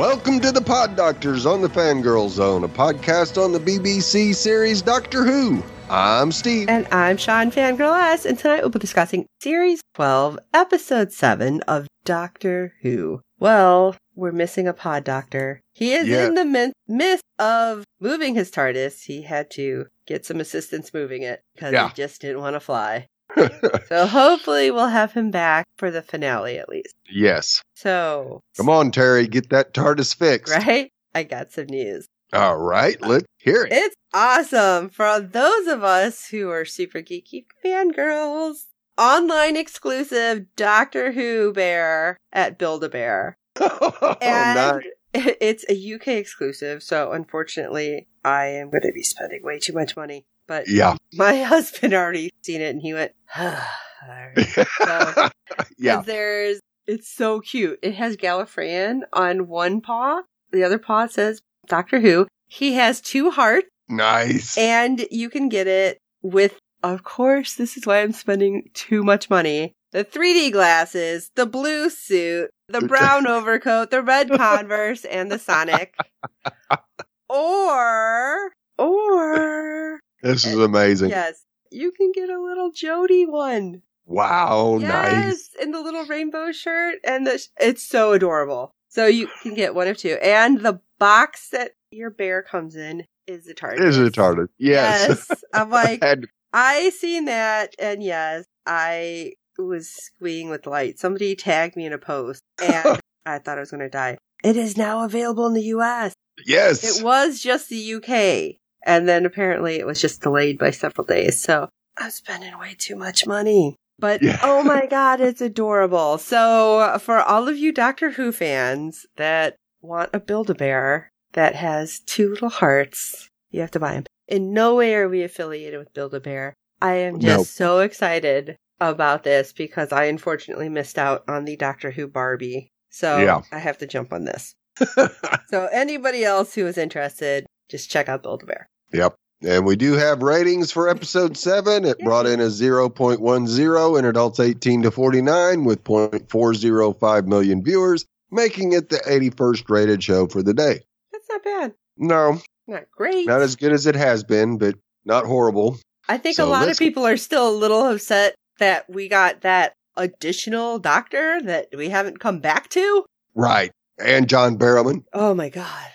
Welcome to the Pod Doctors on the Fangirl Zone, a podcast on the BBC series Doctor Who. I'm Steve. And I'm Sean Fangirl S, and tonight we'll be discussing Series 12, Episode 7 of Doctor Who. Well, we're missing a pod doctor. He is Yeah. in the min- midst of moving his TARDIS. He had to get some assistance moving it because Yeah. he just didn't want to fly. So hopefully we'll have him back for the finale at least. yes. So, Come on, Terry, get that TARDIS fixed. right? I got some news. All right, let's hear it. It's awesome for those of us who are super geeky fangirls. Online exclusive Doctor Who bear at Build a Bear. oh, And nice. it's a UK exclusive, so unfortunately, I am going to be spending way too much money. But Yeah. my husband already seen it and he went, right. So- yeah. There's, it's so cute. It has Gallifreyan on one paw. The other paw says Doctor Who. He has two hearts Nice. and you can get it with, of course, this is why I'm spending too much money. The 3D glasses, the blue suit, the brown overcoat, the red Converse, and the Sonic. Or, or, this eh, is amazing. yes, you can get a little Jodie one. Wow, yes, nice. in the little rainbow shirt, and the it's so adorable. So you can get one of two, and the box that your bear comes in is a TARDIS. Is it TARDIS? Yes. Yes, I'm like, Had- I seen that, and yes, I was squeeing with light. Somebody tagged me in a post, and I thought I was going to die. It is now available in the U.S. yes. It was just the U.K., and then apparently it was just delayed by several days. So I'm spending way too much money. But Yeah. oh my god, it's adorable. So for all of you Doctor Who fans that want a Build-A-Bear that has two little hearts, you have to buy them. In no way are we affiliated with Build-A-Bear. I am just No. so excited about this because I unfortunately missed out on the Doctor Who Barbie. So Yeah. I have to jump on this. So anybody else who is interested, just check out Build-A-Bear. Yep. And we do have ratings for episode seven. It brought in a 0.10 in adults 18 to 49 with 0.405 million viewers, making it the 81st rated show for the day. That's not bad. No, Not great. not as good as it has been, but not horrible. I think So a lot of people are still a little upset that we got that additional doctor that we haven't come back to. Right. And John Barrowman. Oh my god.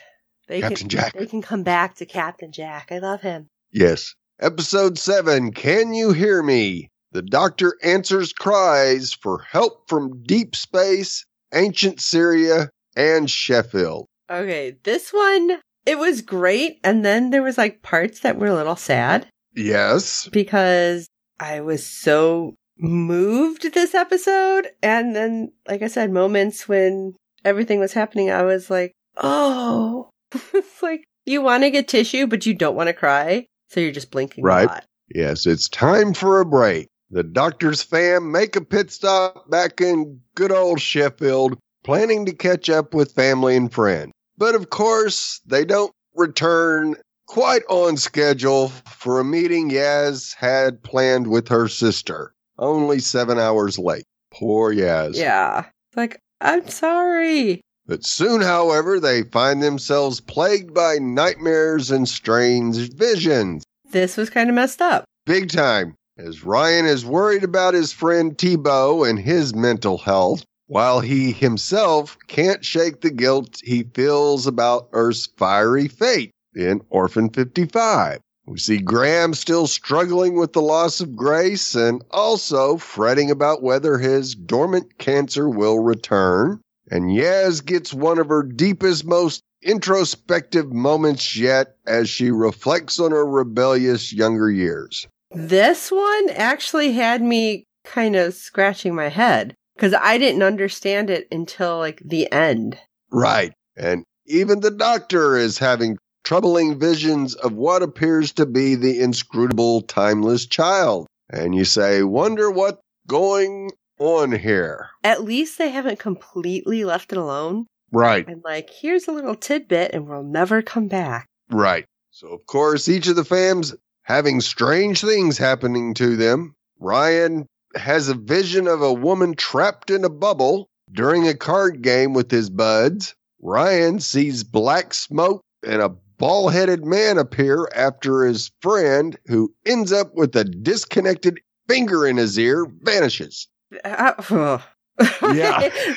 They Captain can Jack. they can come back to Captain Jack. I love him. Yes. Episode seven Can You Hear Me? The doctor answers cries for help from deep space, ancient Syria, and Sheffield. Okay, this one it was great and then there was like parts that were a little sad Yes. because I was so moved this episode and then like I said moments when everything was happening I was like, "Oh." it's like you want to get tissue but you don't want to cry, so you're just blinking Right. a lot. Yes, it's time for a break. The doctor's fam make a pit stop back in good old Sheffield, planning to catch up with family and friends. But of course, they don't return quite on schedule for a meeting Yaz had planned with her sister, only seven hours late. Poor Yaz. Yeah. Like, I'm sorry. But soon, however, they find themselves plagued by nightmares and strange visions. This was kind of messed up. Big time, as Ryan is worried about his friend Tibo and his mental health, while he himself can't shake the guilt he feels about Earth's fiery fate in Orphan 55. We see Graham still struggling with the loss of Grace and also fretting about whether his dormant cancer will return. And Yaz gets one of her deepest, most introspective moments yet as she reflects on her rebellious younger years. This one actually had me kind of scratching my head because I didn't understand it until like the end. Right. And even the doctor is having troubling visions of what appears to be the inscrutable, timeless child. And you say, wonder what's going on here. At least they haven't completely left it alone. Right, And like, here's a little tidbit and we'll never come back. right. So, of course, each of the fams having strange things happening to them. Ryan has a vision of a woman trapped in a bubble during a card game with his buds. Ryan sees black smoke and a bald headed man appear after his friend, who ends up with a disconnected finger in his ear, vanishes. Yeah.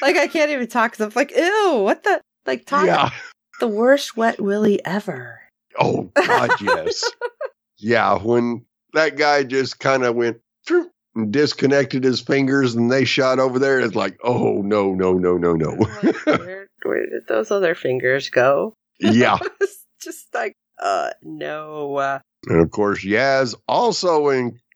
like, I can't even talk 'cause I'm like, ew, what the? Like, talk Yeah. the worst wet willy ever. Oh, God, yes. yeah, when that guy just kind of went and disconnected his fingers and they shot over there, it's like, oh, no, no, no, no, no. Like, where, where did those other fingers go? yeah. Just like, uh, no. Uh, And of course, Yaz also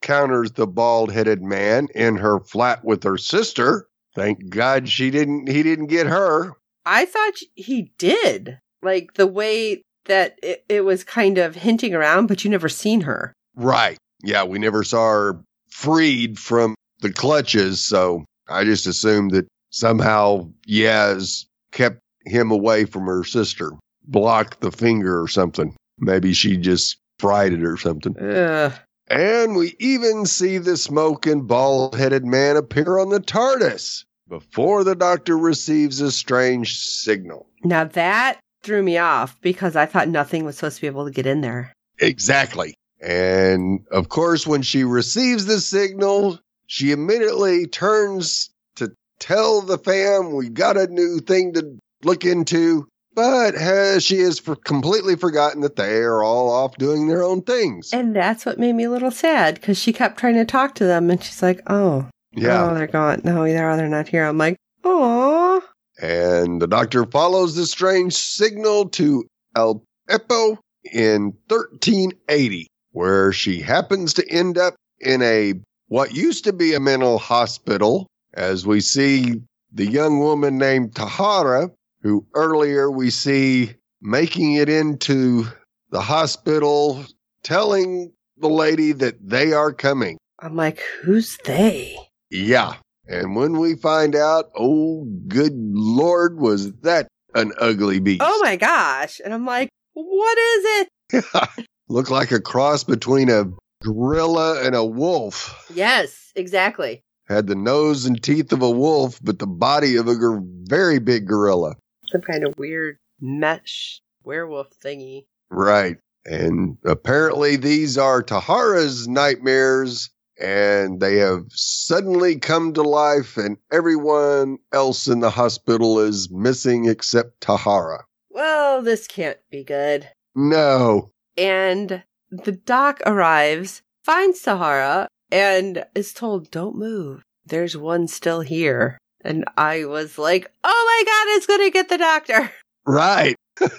encounters the bald headed man in her flat with her sister. Thank God she didn't, he didn't get her. I thought he did. Like the way that it, it was kind of hinting around, but you never seen her. Right. Yeah, we never saw her freed from the clutches, so I just assumed that somehow Yaz kept him away from her sister, blocked the finger or something. Maybe she just fried it or something. Ugh. And we even see the smoking, bald headed man appear on the TARDIS before the doctor receives a strange signal. Now that threw me off because I thought nothing was supposed to be able to get in there. Exactly. And of course, when she receives the signal, she immediately turns to tell the fam we got a new thing to look into. But has, she has for, completely forgotten that they are all off doing their own things. And that's what made me a little sad because she kept trying to talk to them and she's like, oh, yeah. oh, they're gone. No, they're, they're not here. I'm like, oh, And the doctor follows the strange signal to El Epo in 1380, where she happens to end up in a what used to be a mental hospital, as we see the young woman named Tahira, who earlier we see making it into the hospital, telling the lady that they are coming. I'm like, who's they? Yeah. And when we find out, oh, good Lord, was that an ugly beast? Oh my gosh. And I'm like, what is it? Looked like a cross between a gorilla and a wolf. Yes, exactly. Had the nose and teeth of a wolf, but the body of a gor- very big gorilla. Some kind of weird mesh werewolf thingy. Right. And apparently these are Tahira's nightmares, and they have suddenly come to life, and everyone else in the hospital is missing except Tahira. Well, this can't be good. No. And the doc arrives, finds Tahira, and is told, don't move. There's one still here. And I was like, oh my god, it's gonna get the doctor. Right.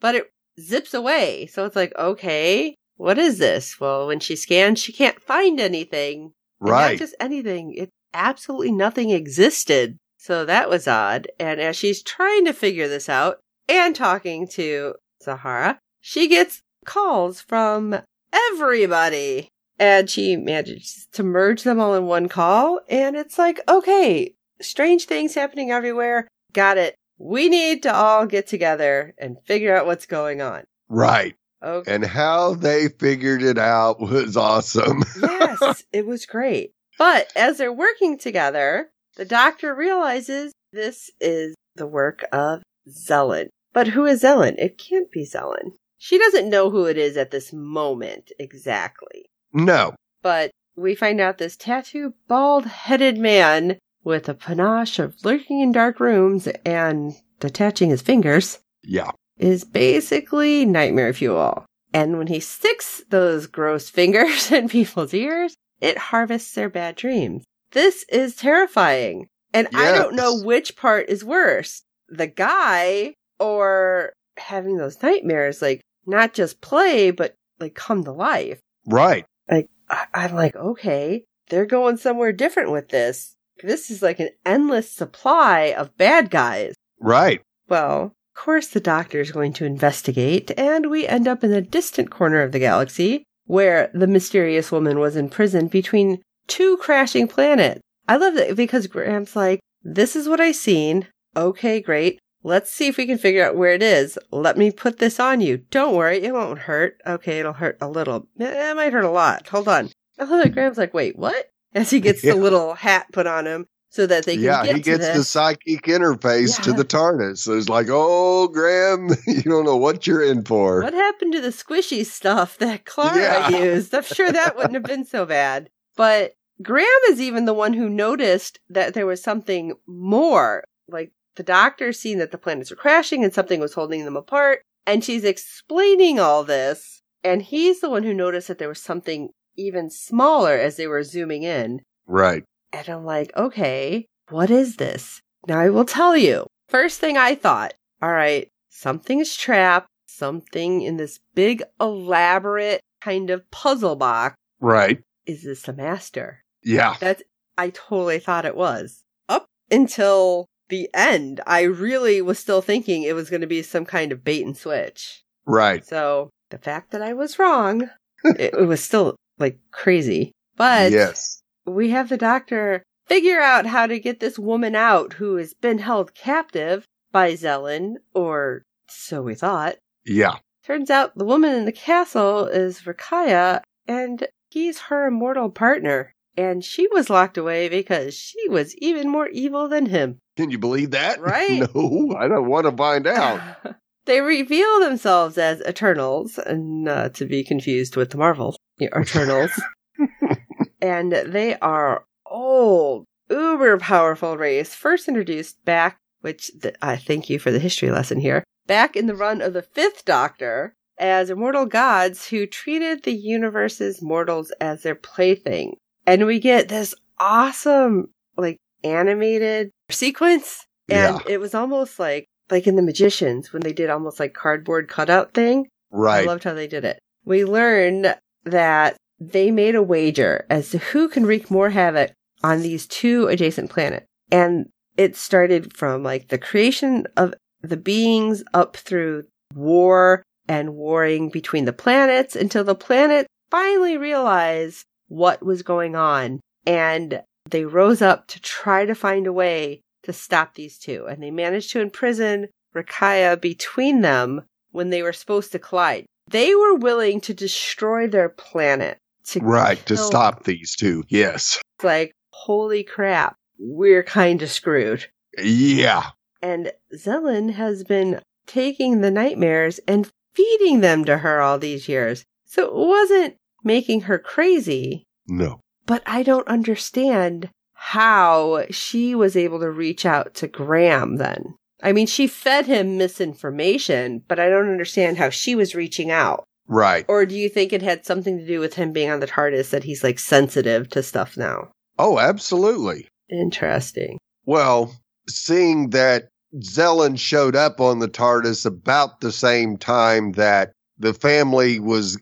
But it zips away. So it's like, okay, what is this? Well, when she scans, she can't find anything. Right. Not just anything. It absolutely nothing existed. So that was odd. And as she's trying to figure this out and talking to Tahira, she gets calls from everybody. And she manages to merge them all in one call. And it's like, okay, strange things happening everywhere. Got it. We need to all get together and figure out what's going on. Right. Okay. And how they figured it out was awesome. yes, it was great. But as they're working together, the doctor realizes this is the work of Zellin. But who is Zellin? It can't be Zellin. She doesn't know who it is at this moment exactly. No. But we find out this tattooed, bald headed man with a panache of lurking in dark rooms and detaching his fingers Yeah. is basically nightmare fuel. And when he sticks those gross fingers in people's ears, it harvests their bad dreams. This is terrifying. And I don't know which part is worse the guy or having those nightmares, like not just play, but like come to life. Right. Like, I- I'm like, okay, they're going somewhere different with this. This is like an endless supply of bad guys. Right. Well, of course, the doctor is going to investigate, and we end up in a distant corner of the galaxy where the mysterious woman was imprisoned between two crashing planets. I love that because Graham's like, this is what I seen. Okay, great. Let's see if we can figure out where it is. Let me put this on you. Don't worry, it won't hurt. Okay, it'll hurt a little. It might hurt a lot. Hold on. I love that Graham's like, wait, what? As he gets Yeah. the little hat put on him so that they can yeah, get he to gets the psychic interface to the TARDIS. So it's like, oh, Graham, you don't know what you're in for. What happened to the squishy stuff that Clara Yeah. used? I'm sure that wouldn't have been so bad. But Graham is even the one who noticed that there was something more. Like the doctor seen that the planets were crashing and something was holding them apart. And she's explaining all this. And he's the one who noticed that there was something even smaller as they were zooming in. Right. And I'm like, okay, what is this? Now I will tell you. First thing I thought, all right, something's trapped, something in this big, elaborate kind of puzzle box. Right. Is this a master? Yeah. That's, I totally thought it was. Up until the end, I really was still thinking it was going to be some kind of bait and switch. Right. So the fact that I was wrong, it, it was still like crazy. But yes. we have the doctor figure out how to get this woman out who has been held captive by Zellin, or so we thought. Yeah. Turns out the woman in the castle is Rakaya, and he's her immortal partner. And she was locked away because she was even more evil than him. Can you believe that? Right. No, I don't want to find out. they reveal themselves as Eternals, and not to be confused with the Marvel Eternals. and they are old, uber powerful race, first introduced back, which th- I thank you for the history lesson here, back in the run of the Fifth Doctor as immortal gods who treated the universe's mortals as their plaything. And we get this awesome, like, animated sequence. And Yeah. it was almost like, like in The Magicians when they did almost like cardboard cutout thing. Right. I loved how they did it. We learned that they made a wager as to who can wreak more havoc on these two adjacent planets. And it started from like the creation of the beings up through war and warring between the planets until the planet finally realized what was going on. And they rose up to try to find a way to stop these two. And they managed to imprison Rakaya between them when they were supposed to collide. They were willing to destroy their planet to right. To stop these two. Yes. It's like, holy crap, we're kind of screwed. Yeah. And Zellin has been taking the nightmares and feeding them to her all these years. So it wasn't making her crazy, No. but I don't understand how she was able to reach out to Graham then. I mean, she fed him misinformation, but I don't understand how she was reaching out. Right. Or do you think it had something to do with him being on the TARDIS that he's like sensitive to stuff now? Oh, absolutely. Interesting. Well, seeing that Zellin showed up on the TARDIS about the same time that the family was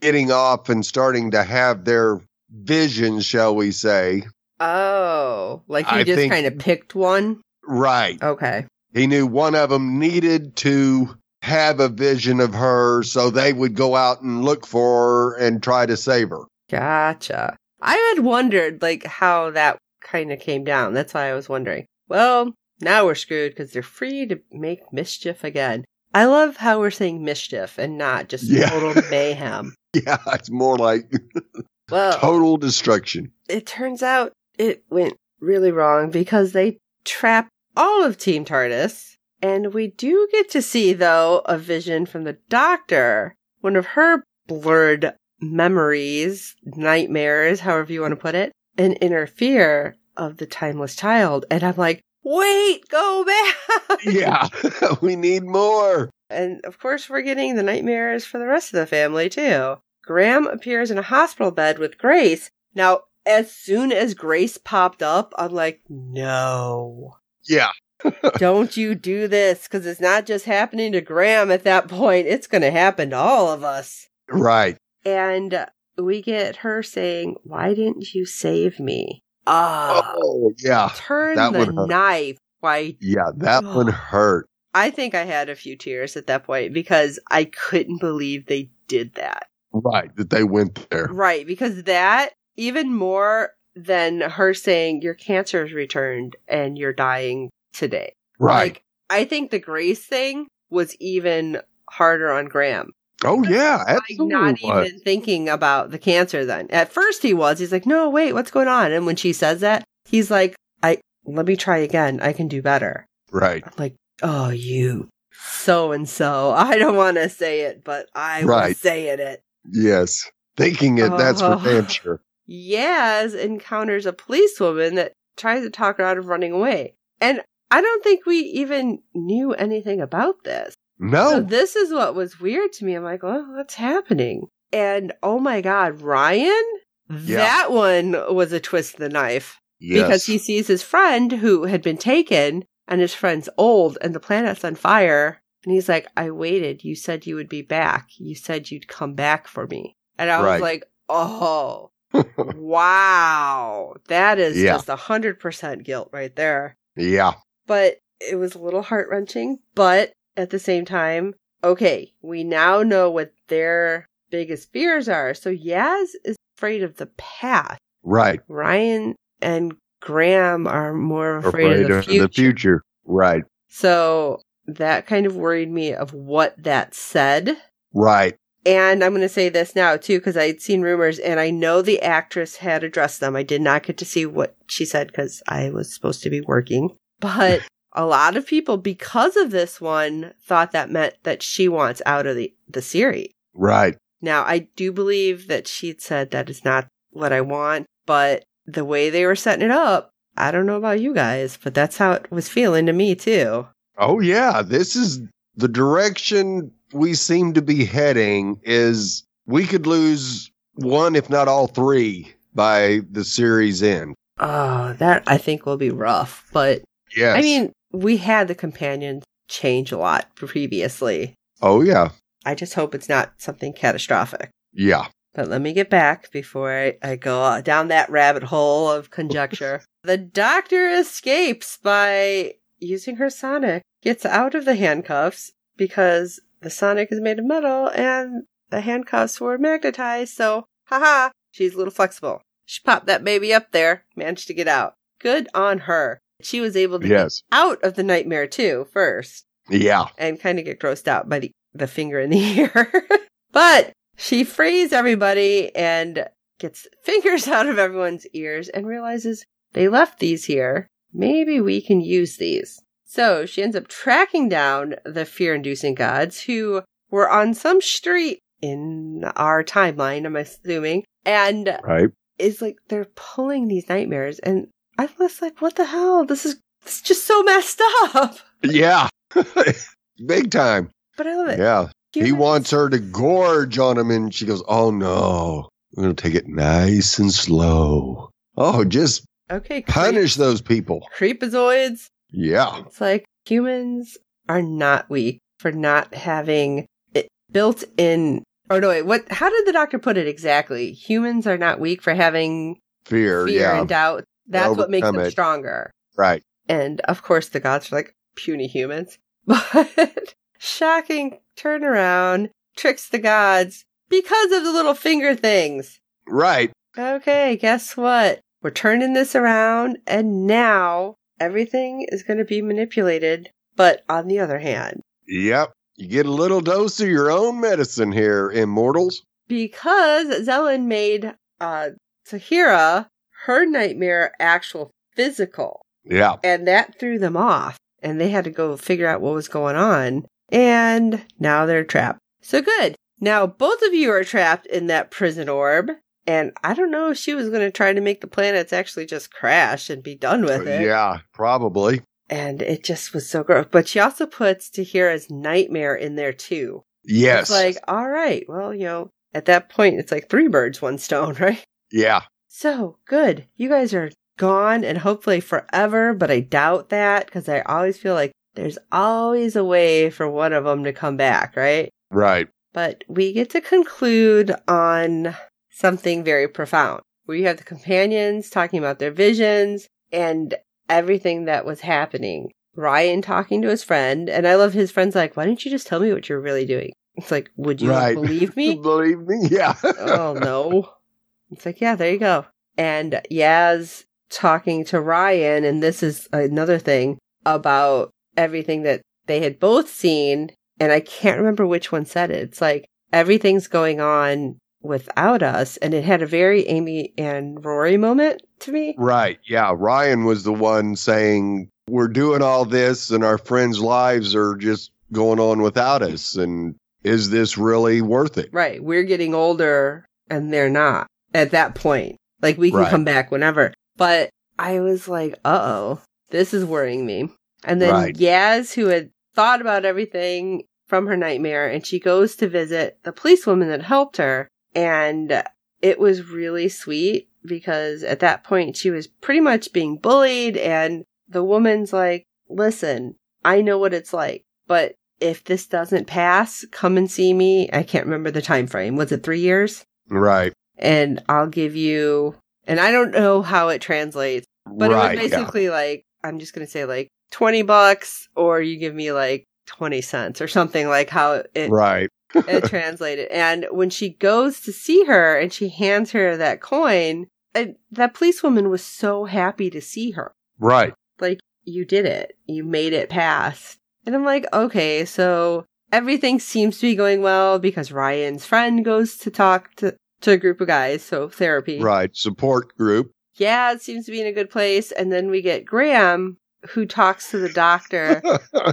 getting off and starting to have their visions, shall we say. Oh, like he I just kind of picked one? Right. Okay. He knew one of them needed to have a vision of her so they would go out and look for her and try to save her. Gotcha. I had wondered like how that kind of came down. That's why I was wondering. Well, now we're screwed because they're free to make mischief again. I love how we're saying mischief and not just Yeah. total mayhem. Yeah, it's more like Well, total destruction. it turns out it went really wrong because they trap all of Team TARDIS. And we do get to see, though, a vision from the doctor, one of her blurred memories, nightmares, however you want to put it, an inner fear of the timeless child. And I'm like, wait, go back. Yeah, we need more. And of course, we're getting the nightmares for the rest of the family, too. Graham appears in a hospital bed with Grace. Now, as soon as Grace popped up, I'm like, no, Yeah, don't you do this, because it's not just happening to Graham at that point. It's going to happen to all of us. right. And we get her saying, why didn't you save me? Ah, Oh, yeah. turn that the knife. Why Yeah, that Oh. one hurt. I think I had a few tears at that point because I couldn't believe they did that. Right, that they went there. Right, because that even more than her saying your cancer is returned and you're dying today. Right. Like I think the Grace thing was even harder on Graham. oh, yeah, Like absolutely. not even thinking about the cancer then. At first he was. He's like, "No, wait, what's going on?" And when she says that, he's like, "I let me try again. I can do better." Right. I'm like, "Oh, you so and so." I don't want to say it, but I was Right. saying it. Yes. Thinking it, that's for Oh. damn sure. Yaz encounters a policewoman that tries to talk her out of running away. And I don't think we even knew anything about this. So No. this is what was weird to me. I'm like, well, what's happening? And oh my God, Ryan? Yeah. That one was a twist of the knife yes. because he sees his friend who had been taken and his friend's old and the planet's on fire. And he's like, I waited. You said you would be back. You said you'd come back for me. And I was Right. like, oh, wow. That is Yeah. just a hundred percent guilt right there yeah. but it was a little heart wrenching. But at the same time, okay, we now know what their biggest fears are. So Yaz is afraid of the past. Right. Ryan and Graham are more afraid, of the future. future. Right. So that kind of worried me of what that said. Right. And I'm going to say this now too, because I had seen rumors and I know the actress had addressed them. I did not get to see what she said because I was supposed to be working. But a lot of people, because of this one, thought that meant that she wants out of the, the series. Right. Now, I do believe that she'd said that is not what I want, but the way they were setting it up, I don't know about you guys, but that's how it was feeling to me too. Oh yeah, this is the direction we seem to be heading is we could lose one if not all three by the series end. Oh, that I think will be rough, but Yes. I mean, we had the companions change a lot previously. Oh yeah. I just hope it's not something catastrophic. Yeah. But let me get back before I, I go down that rabbit hole of conjecture. the doctor escapes by using her sonic, gets out of the handcuffs because the sonic is made of metal and the handcuffs were magnetized. So, haha, she's a little flexible. She popped that baby up there, managed to get out. Good on her. She was able to Yes. get out of the nightmare too first Yeah. and kind of get grossed out by the, the finger in the ear. but she frees everybody and gets fingers out of everyone's ears and realizes they left these here. Maybe we can use these. So she ends up tracking down the fear inducing gods who were on some street in our timeline, I'm assuming, and Right. is like they're pulling these nightmares and I was like, what the hell? This is, this is just so messed up. Yeah. Big time. But I love it. Yeah. He wants her to gorge on him and she goes, "Oh no. I'm going to take it nice and slow." Oh, just Okay, creep- punish those people. creepazoids. Yeah. It's like humans are not weak for not having it built in. Or no, wait, what? How did the doctor put it exactly? Humans are not weak for having Fear, fear yeah. and doubt. That's what makes them it. stronger. Right. And of course, the gods are like puny humans. But shocking turnaround tricks the gods because of the little finger things. Right. Okay, guess what? We're turning this around, and now everything is going to be manipulated. But on the other hand, Yep. You get a little dose of your own medicine here, immortals. because Zellin made uh Tahira her nightmare actual physical. Yeah. And that threw them off. And they had to go figure out what was going on. And now they're trapped. So good. Now both of you are trapped in that prison orb. And I don't know if she was going to try to make the planets actually just crash and be done with uh, it. Yeah, probably. And it just was so gross. But she also puts Tahira's nightmare in there too. Yes. It's like, all right, well, you know, at that point, it's like three birds, one stone, right? yeah. So good. You guys are gone and hopefully forever, but I doubt that because I always feel like there's always a way for one of them to come back, right? Right. But we get to conclude on something very profound where you have the companions talking about their visions and everything that was happening. Ryan talking to his friend, and I love his friend's like, why didn't you just tell me what you're really doing? It's like, would you right. believe me? believe me? Yeah. oh no. It's like, yeah, there you go. And Yaz talking to Ryan, and this is another thing about everything that they had both seen, and I can't remember which one said it. It's like everything's going on without us, and it had a very Amy and Rory moment to me. Right. Yeah. Ryan was the one saying, We're doing all this and our friends' lives are just going on without us. And is this really worth it? Right. We're getting older and they're not at that point. Like we can Right. come back whenever. But I was like, uh oh, this is worrying me. And then Right. Yaz, who had thought about everything from her nightmare, and she goes to visit the policewoman that helped her. And it was really sweet because at that point she was pretty much being bullied. And the woman's like, listen, I know what it's like, but if this doesn't pass, come and see me. I can't remember the time frame. Was it three years? Right. And I'll give you, and I don't know how it translates, but right. it was basically like, I'm just going to say like 20 bucks or you give me like 20 cents or something like how it, Right. it translated. And when she goes to see her and she hands her that coin, that policewoman was so happy to see her. Right. Like, you did it. You made it past. And I'm like, okay, so everything seems to be going well because Ryan's friend goes to talk to, to a group of guys. So therapy. Right. Support group. Yeah, it seems to be in a good place. And then we get Graham who talks to the doctor.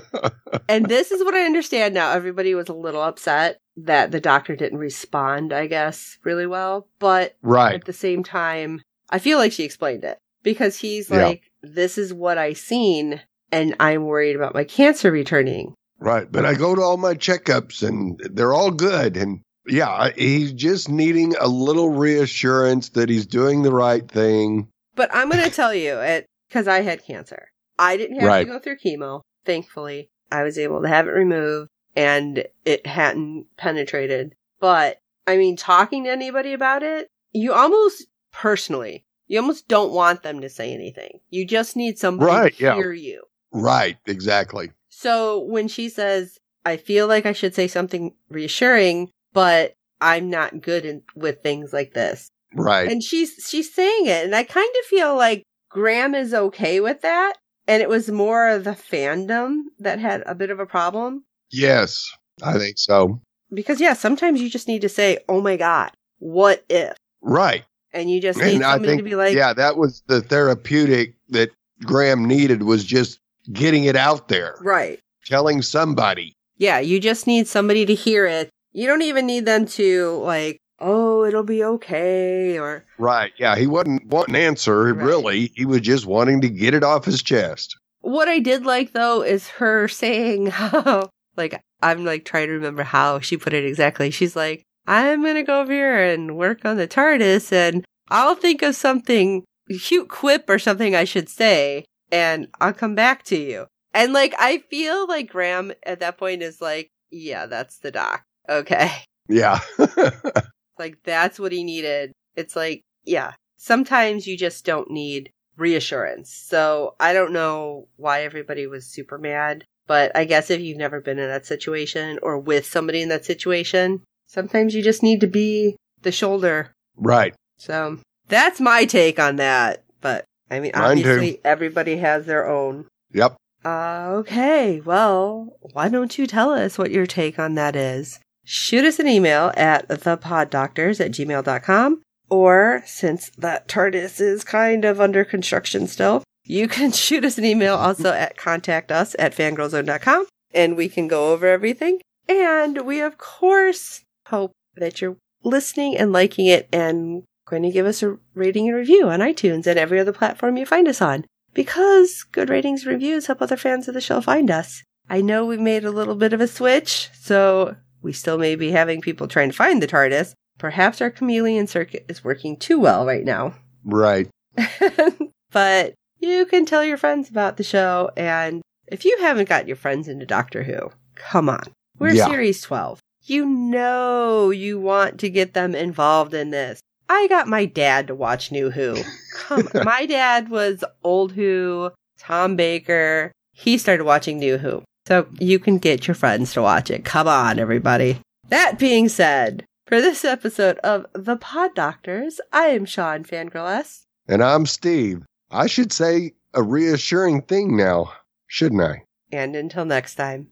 and this is what I understand now. Everybody was a little upset that the doctor didn't respond, I guess, really well. But right. at the same time, I feel like she explained it because he's Yeah. like, this is what I seen and I'm worried about my cancer returning. Right. But I go to all my checkups and they're all good. And yeah, he's just needing a little reassurance that he's doing the right thing. But I'm going to tell you it because I had cancer. I didn't have Right. to go through chemo. Thankfully, I was able to have it removed and it hadn't penetrated. But I mean, talking to anybody about it, you almost personally, you almost don't want them to say anything. You just need somebody Right, to yeah. hear you. Right. Exactly. So when she says, I feel like I should say something reassuring, but I'm not good in, with things like this. Right. And she's, she's saying it. And I kind of feel like Graham is okay with that. And it was more the fandom that had a bit of a problem. yes. I think so. Because yeah, sometimes you just need to say, Oh my God, what if? Right. And you just need And somebody think, to be like, yeah, that was the therapeutic that Graham needed was just getting it out there, right. telling somebody. Yeah, you just need somebody to hear it. You don't even need them to like, oh, it'll be okay, or Right. Yeah. He wasn't wanting an answer, Right. really. He was just wanting to get it off his chest. what I did like though is her saying how, like, I'm like trying to remember how she put it exactly. She's like, I'm gonna go over here and work on the TARDIS, and I'll think of something cute quip or something I should say, and I'll come back to you. And like, I feel like Graham at that point is like, yeah, that's the doc. Okay. Yeah. Like that's what he needed. It's like, yeah, sometimes you just don't need reassurance. So I don't know why everybody was super mad, but I guess if you've never been in that situation or with somebody in that situation, sometimes you just need to be the shoulder. right. So that's my take on that. But I mean, Mine too. obviously everybody has their own. Yep. Uh, okay, well, why don't you tell us what your take on that is? Shoot us an email at thepoddoctors at gmail.com, or since that TARDIS is kind of under construction still, you can shoot us an email also at contact us at fangirlzone.com, and we can go over everything. And we, of course, hope that you're listening and liking it and going to give us a rating and review on iTunes and every other platform you find us on because good ratings and reviews help other fans of the show find us. I know we made a little bit of a switch, so we still may be having people trying to find the TARDIS. Perhaps our chameleon circuit is working too well right now. Right. but you can tell your friends about the show, and if you haven't got your friends into Doctor Who, come on. We're Yeah. series 12. You know you want to get them involved in this. I got my dad to watch New Who. Come on. My dad was old Who, Tom Baker. He started watching New Who. So you can get your friends to watch it. Come on, everybody. That being said, for this episode of The Pod Doctors, I am Sean Fangirl S. And I'm Steve. I should say a reassuring thing now, shouldn't I? And until next time.